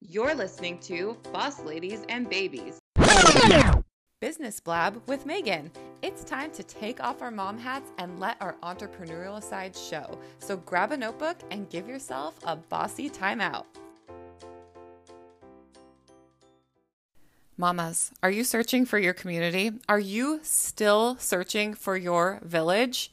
You're listening to Boss Ladies and Babies. Business Blab with Megan. It's time to take off our mom hats and let our entrepreneurial side show. So grab a notebook and give yourself a bossy timeout. Mamas, are you searching for your community? Are you still searching for your village?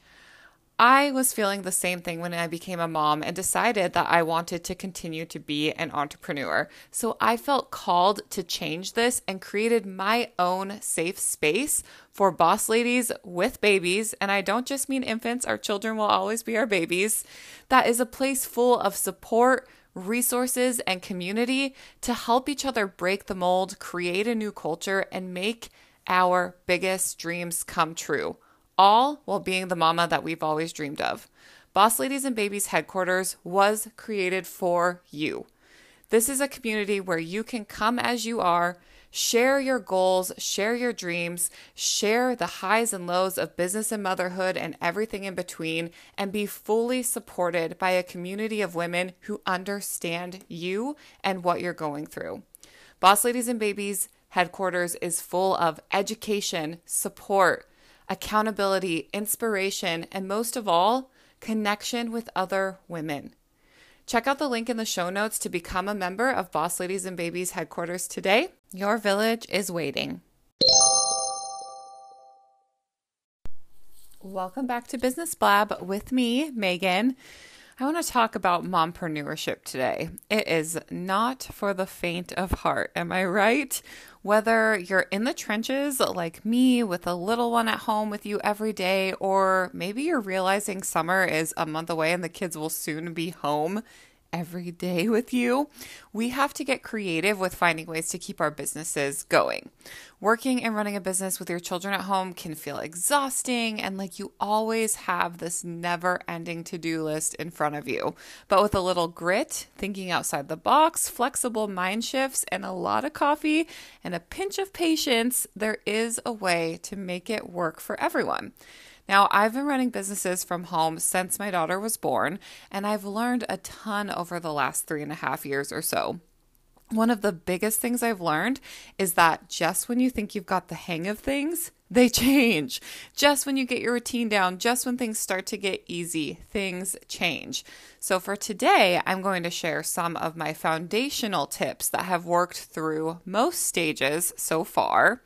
I was feeling the same thing when I became a mom and decided that I wanted to continue to be an entrepreneur. So I felt called to change this and created my own safe space for boss ladies with babies. And I don't just mean infants, our children will always be our babies. That is a place full of support, resources, and community to help each other break the mold, create a new culture, and make our biggest dreams come true all while being the mama that we've always dreamed of. Boss Ladies and Babies headquarters was created for you. This is a community where you can come as you are, share your goals, share your dreams, share the highs and lows of business and motherhood and everything in between, and be fully supported by a community of women who understand you and what you're going through. Boss Ladies and Babies headquarters is full of education, support, accountability, inspiration, and most of all, connection with other women. Check out the link in the show notes to become a member of Boss Ladies and Babies headquarters today. Your village is waiting. Welcome back to Business Blab with me, Megan. I want to talk about mompreneurship today. It is not for the faint of heart. Am I right? Whether you're in the trenches like me with a little one at home with you every day, or maybe you're realizing summer is a month away and the kids will soon be home every day with you, we have to get creative with finding ways to keep our businesses going. Working and running a business with your children at home can feel exhausting and like you always have this never ending to do list in front of you. But with a little grit, thinking outside the box, flexible mind shifts, and a lot of coffee and a pinch of patience, there is a way to make it work for everyone. Now, I've been running businesses from home since my daughter was born, and I've learned a ton over the last three and a half years or so. One of the biggest things I've learned is that just when you think you've got the hang of things, they change. Just when you get your routine down, just when things start to get easy, things change. So, for today, I'm going to share some of my foundational tips that have worked through most stages so far.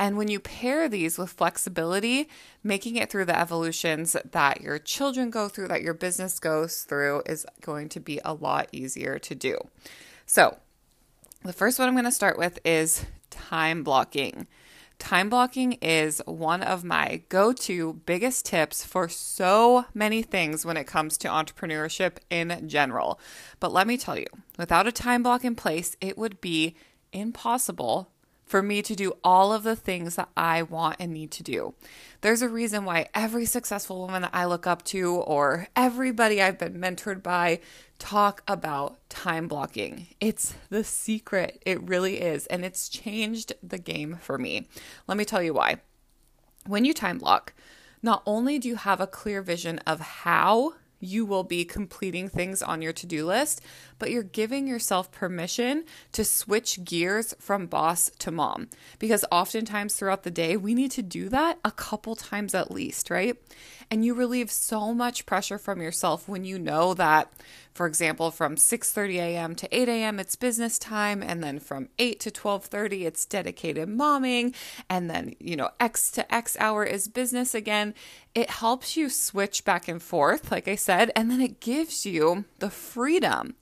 And when you pair these with flexibility, making it through the evolutions that your children go through, that your business goes through, is going to be a lot easier to do. So, the first one I'm going to start with is time blocking. Time blocking is one of my go to biggest tips for so many things when it comes to entrepreneurship in general. But let me tell you, without a time block in place, it would be impossible for me to do all of the things that I want and need to do. There's a reason why every successful woman that I look up to or everybody I've been mentored by talk about time blocking. It's the secret. It really is. And it's changed the game for me. Let me tell you why. When you time block, not only do you have a clear vision of how you will be completing things on your to do list, but you're giving yourself permission to switch gears from boss to mom. Because oftentimes throughout the day, we need to do that a couple times at least, right? And you relieve so much pressure from yourself when you know that, for example, from 6:30 a.m. to 8 a.m. it's business time, and then from 8 to 12:30 it's dedicated momming, and then you know X to X hour is business again. It helps you switch back and forth, like I said, and then it gives you the freedom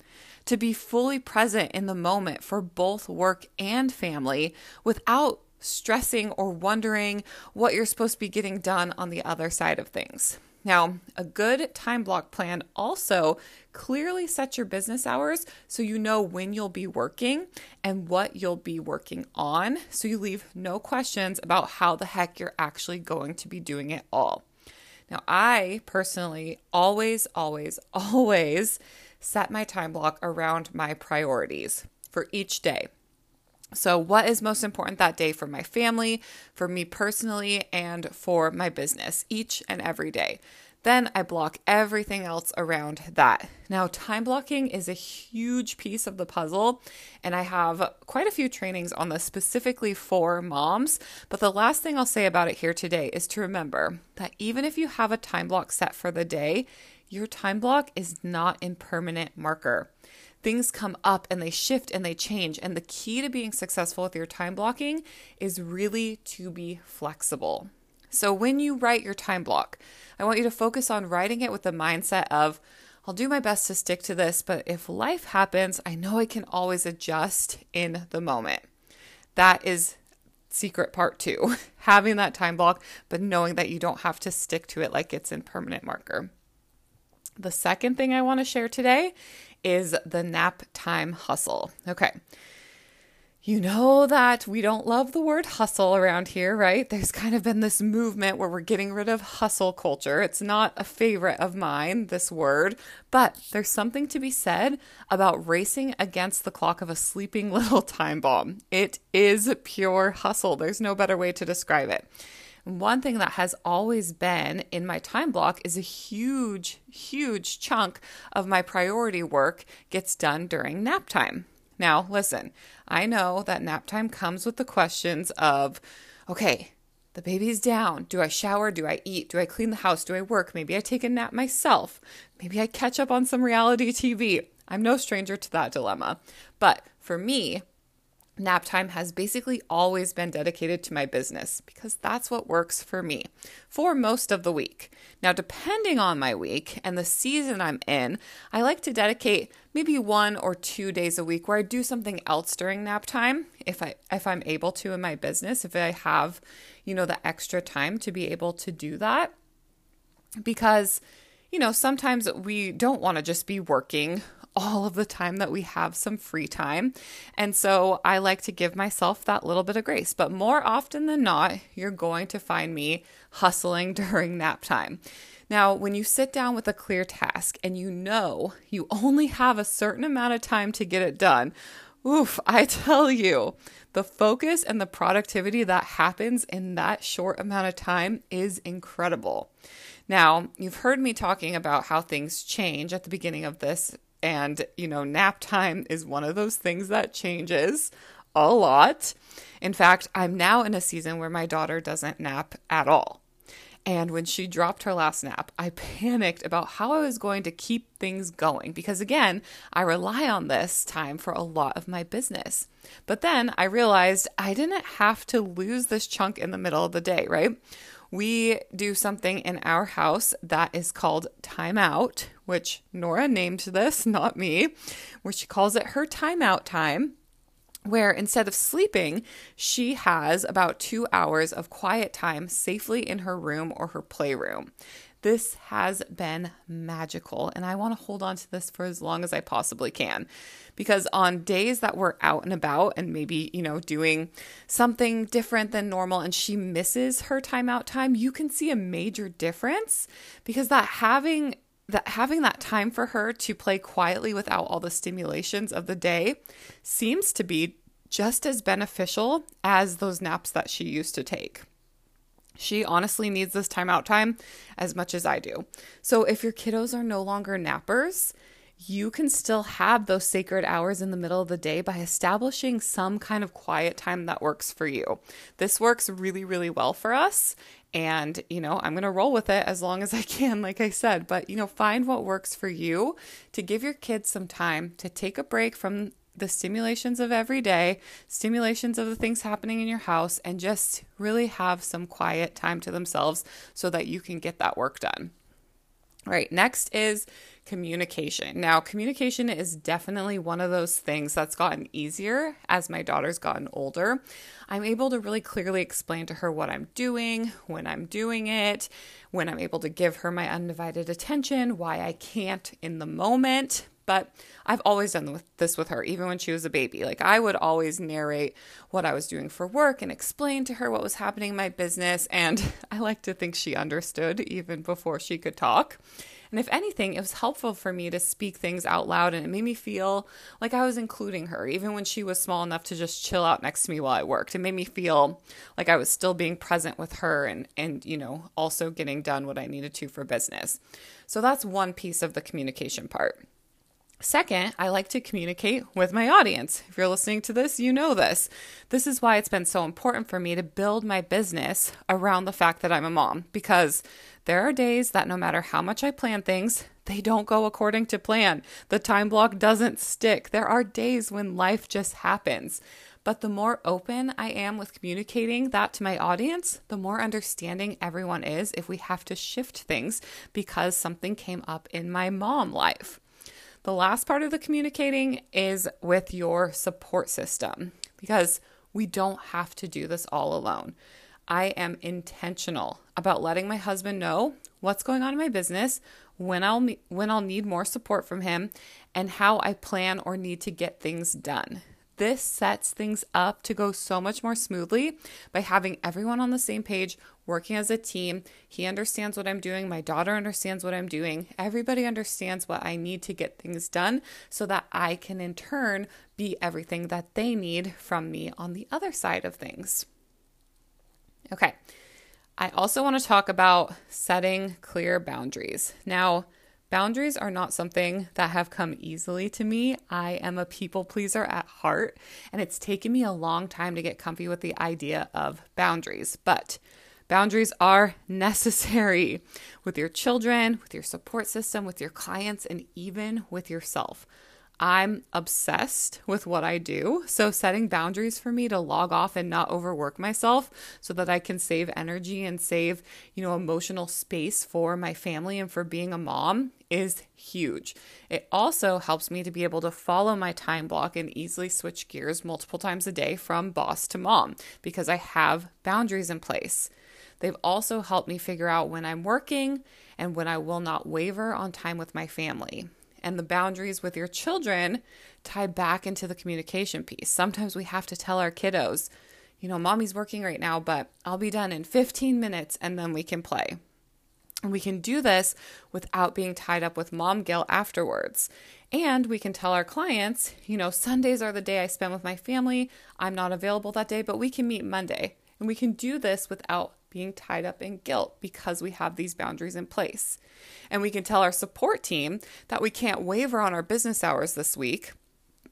to be fully present in the moment for both work and family without stressing or wondering what you're supposed to be getting done on the other side of things. Now, a good time block plan also clearly sets your business hours so you know when you'll be working and what you'll be working on. So you leave no questions about how the heck you're actually going to be doing it all. Now, I personally always, always, always set my time block around my priorities for each day. So, what is most important that day for my family, for me personally, and for my business each and every day? Then I block everything else around that. Now, time blocking is a huge piece of the puzzle, and I have quite a few trainings on this specifically for moms. But the last thing I'll say about it here today is to remember that even if you have a time block set for the day, your time block is not a permanent marker things come up and they shift and they change. And the key to being successful with your time blocking is really to be flexible. So when you write your time block, I want you to focus on writing it with the mindset of, I'll do my best to stick to this, but if life happens, I know I can always adjust in the moment. That is secret part two having that time block, but knowing that you don't have to stick to it like it's in permanent marker. The second thing I want to share today is the nap time hustle. Okay. You know that we don't love the word hustle around here, right? There's kind of been this movement where we're getting rid of hustle culture. It's not a favorite of mine, this word, but there's something to be said about racing against the clock of a sleeping little time bomb. It is pure hustle. There's no better way to describe it. One thing that has always been in my time block is a huge, huge chunk of my priority work gets done during nap time. Now, listen, I know that nap time comes with the questions of, okay, the baby's down. Do I shower? Do I eat? Do I clean the house? Do I work? Maybe I take a nap myself. Maybe I catch up on some reality TV. I'm no stranger to that dilemma. But for me, nap time has basically always been dedicated to my business because that's what works for me for most of the week. Now, depending on my week and the season I'm in, I like to dedicate maybe one or two days a week where I do something else during nap time if I if I'm able to in my business, if I have, you know, the extra time to be able to do that. Because you know, sometimes we don't want to just be working all of the time that we have some free time. And so I like to give myself that little bit of grace. But more often than not, you're going to find me hustling during nap time. Now, when you sit down with a clear task and you know you only have a certain amount of time to get it done, oof, I tell you, the focus and the productivity that happens in that short amount of time is incredible. Now, you've heard me talking about how things change at the beginning of this and, you know, nap time is one of those things that changes a lot. In fact, I'm now in a season where my daughter doesn't nap at all. And when she dropped her last nap, I panicked about how I was going to keep things going because, again, I rely on this time for a lot of my business. But then I realized I didn't have to lose this chunk in the middle of the day, right? we do something in our house that is called timeout, which Nora named this, not me, where she calls it her timeout time. Where instead of sleeping, she has about two hours of quiet time safely in her room or her playroom. This has been magical, and I want to hold on to this for as long as I possibly can. Because on days that we're out and about and maybe, you know, doing something different than normal and she misses her timeout time, you can see a major difference because that having that having that time for her to play quietly without all the stimulations of the day seems to be just as beneficial as those naps that she used to take. She honestly needs this timeout time as much as I do. So if your kiddos are no longer nappers, you can still have those sacred hours in the middle of the day by establishing some kind of quiet time that works for you. This works really, really well for us. And, you know, I'm going to roll with it as long as I can, like I said. But, you know, find what works for you to give your kids some time to take a break from the stimulations of every day, stimulations of the things happening in your house, and just really have some quiet time to themselves so that you can get that work done. All right, next is communication. Now, communication is definitely one of those things that's gotten easier as my daughter's gotten older. I'm able to really clearly explain to her what I'm doing, when I'm doing it, when I'm able to give her my undivided attention, why I can't in the moment but I've always done this with her, even when she was a baby. Like I would always narrate what I was doing for work and explain to her what was happening in my business. And I like to think she understood even before she could talk. And if anything, it was helpful for me to speak things out loud and it made me feel like I was including her, even when she was small enough to just chill out next to me while I worked. It made me feel like I was still being present with her and, and you know, also getting done what I needed to for business. So that's one piece of the communication part. Second, I like to communicate with my audience. If you're listening to this, you know this. This is why it's been so important for me to build my business around the fact that I'm a mom because there are days that no matter how much I plan things, they don't go according to plan. The time block doesn't stick. There are days when life just happens. But the more open I am with communicating that to my audience, the more understanding everyone is if we have to shift things because something came up in my mom life. The last part of the communicating is with your support system because we don't have to do this all alone. I am intentional about letting my husband know what's going on in my business, when I'll when I'll need more support from him, and how I plan or need to get things done. This sets things up to go so much more smoothly by having everyone on the same page, working as a team. He understands what I'm doing. My daughter understands what I'm doing. Everybody understands what I need to get things done so that I can, in turn, be everything that they need from me on the other side of things. Okay. I also want to talk about setting clear boundaries. Now, Boundaries are not something that have come easily to me. I am a people pleaser at heart, and it's taken me a long time to get comfy with the idea of boundaries. But boundaries are necessary with your children, with your support system, with your clients, and even with yourself. I'm obsessed with what I do. So, setting boundaries for me to log off and not overwork myself so that I can save energy and save, you know, emotional space for my family and for being a mom is huge. It also helps me to be able to follow my time block and easily switch gears multiple times a day from boss to mom because I have boundaries in place. They've also helped me figure out when I'm working and when I will not waver on time with my family and the boundaries with your children tie back into the communication piece. Sometimes we have to tell our kiddos, you know, mommy's working right now, but I'll be done in 15 minutes and then we can play. And we can do this without being tied up with mom guilt afterwards. And we can tell our clients, you know, Sundays are the day I spend with my family. I'm not available that day, but we can meet Monday. And we can do this without being tied up in guilt because we have these boundaries in place. And we can tell our support team that we can't waver on our business hours this week.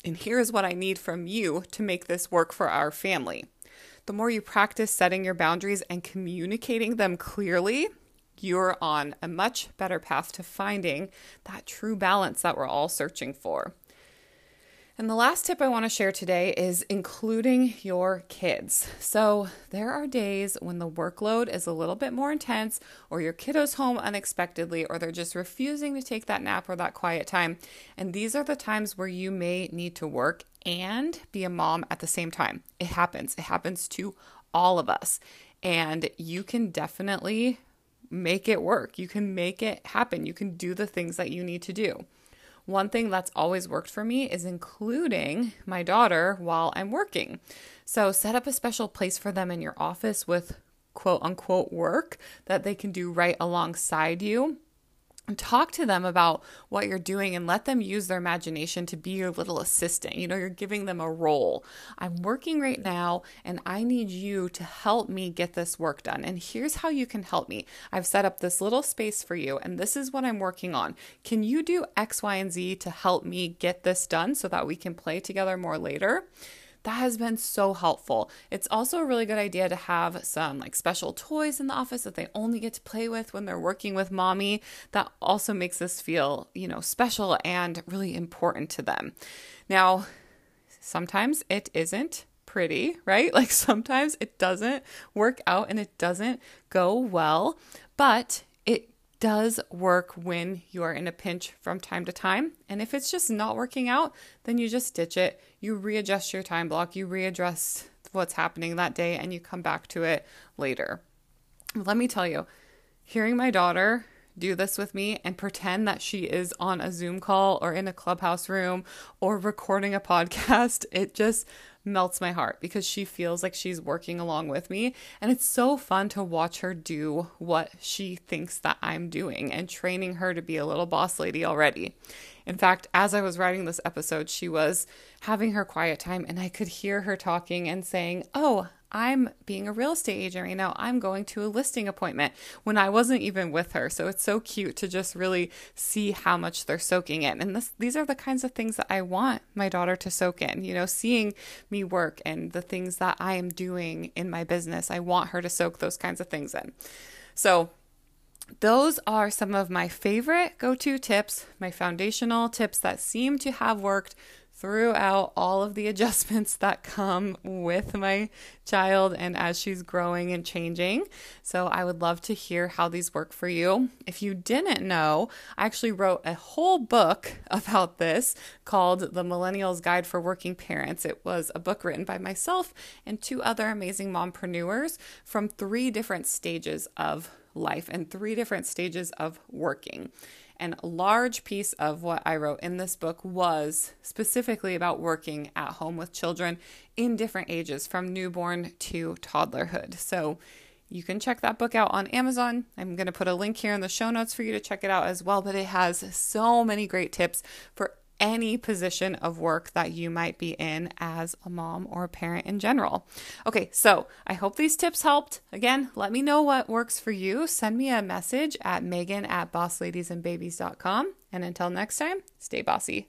And here's what I need from you to make this work for our family. The more you practice setting your boundaries and communicating them clearly, you're on a much better path to finding that true balance that we're all searching for. And the last tip I want to share today is including your kids. So, there are days when the workload is a little bit more intense, or your kiddo's home unexpectedly, or they're just refusing to take that nap or that quiet time. And these are the times where you may need to work and be a mom at the same time. It happens, it happens to all of us. And you can definitely make it work. You can make it happen. You can do the things that you need to do. One thing that's always worked for me is including my daughter while I'm working. So set up a special place for them in your office with quote unquote work that they can do right alongside you talk to them about what you're doing and let them use their imagination to be your little assistant. You know, you're giving them a role. I'm working right now and I need you to help me get this work done. And here's how you can help me. I've set up this little space for you and this is what I'm working on. Can you do X, Y, and Z to help me get this done so that we can play together more later? That has been so helpful. It's also a really good idea to have some like special toys in the office that they only get to play with when they're working with mommy. That also makes this feel, you know, special and really important to them. Now, sometimes it isn't pretty, right? Like sometimes it doesn't work out and it doesn't go well, but does work when you are in a pinch from time to time. And if it's just not working out, then you just ditch it. You readjust your time block, you readjust what's happening that day, and you come back to it later. Let me tell you, hearing my daughter do this with me and pretend that she is on a Zoom call or in a clubhouse room or recording a podcast, it just melts my heart because she feels like she's working along with me. And it's so fun to watch her do what she thinks that I'm doing and training her to be a little boss lady already. In fact, as I was writing this episode, she was having her quiet time and I could hear her talking and saying, Oh, I'm being a real estate agent right now. I'm going to a listing appointment when I wasn't even with her. So it's so cute to just really see how much they're soaking in. And this, these are the kinds of things that I want my daughter to soak in. You know, seeing me work and the things that I am doing in my business, I want her to soak those kinds of things in. So those are some of my favorite go to tips, my foundational tips that seem to have worked throughout all of the adjustments that come with my child and as she's growing and changing. So I would love to hear how these work for you. If you didn't know, I actually wrote a whole book about this called The Millennials Guide for Working Parents. It was a book written by myself and two other amazing mompreneurs from three different stages of life and three different stages of working. And a large piece of what I wrote in this book was specifically about working at home with children in different ages from newborn to toddlerhood. So you can check that book out on Amazon. I'm going to put a link here in the show notes for you to check it out as well. But it has so many great tips for any position of work that you might be in as a mom or a parent in general. Okay, so I hope these tips helped. Again, let me know what works for you. Send me a message at megan at bossladiesandbabies.com. And until next time, stay bossy.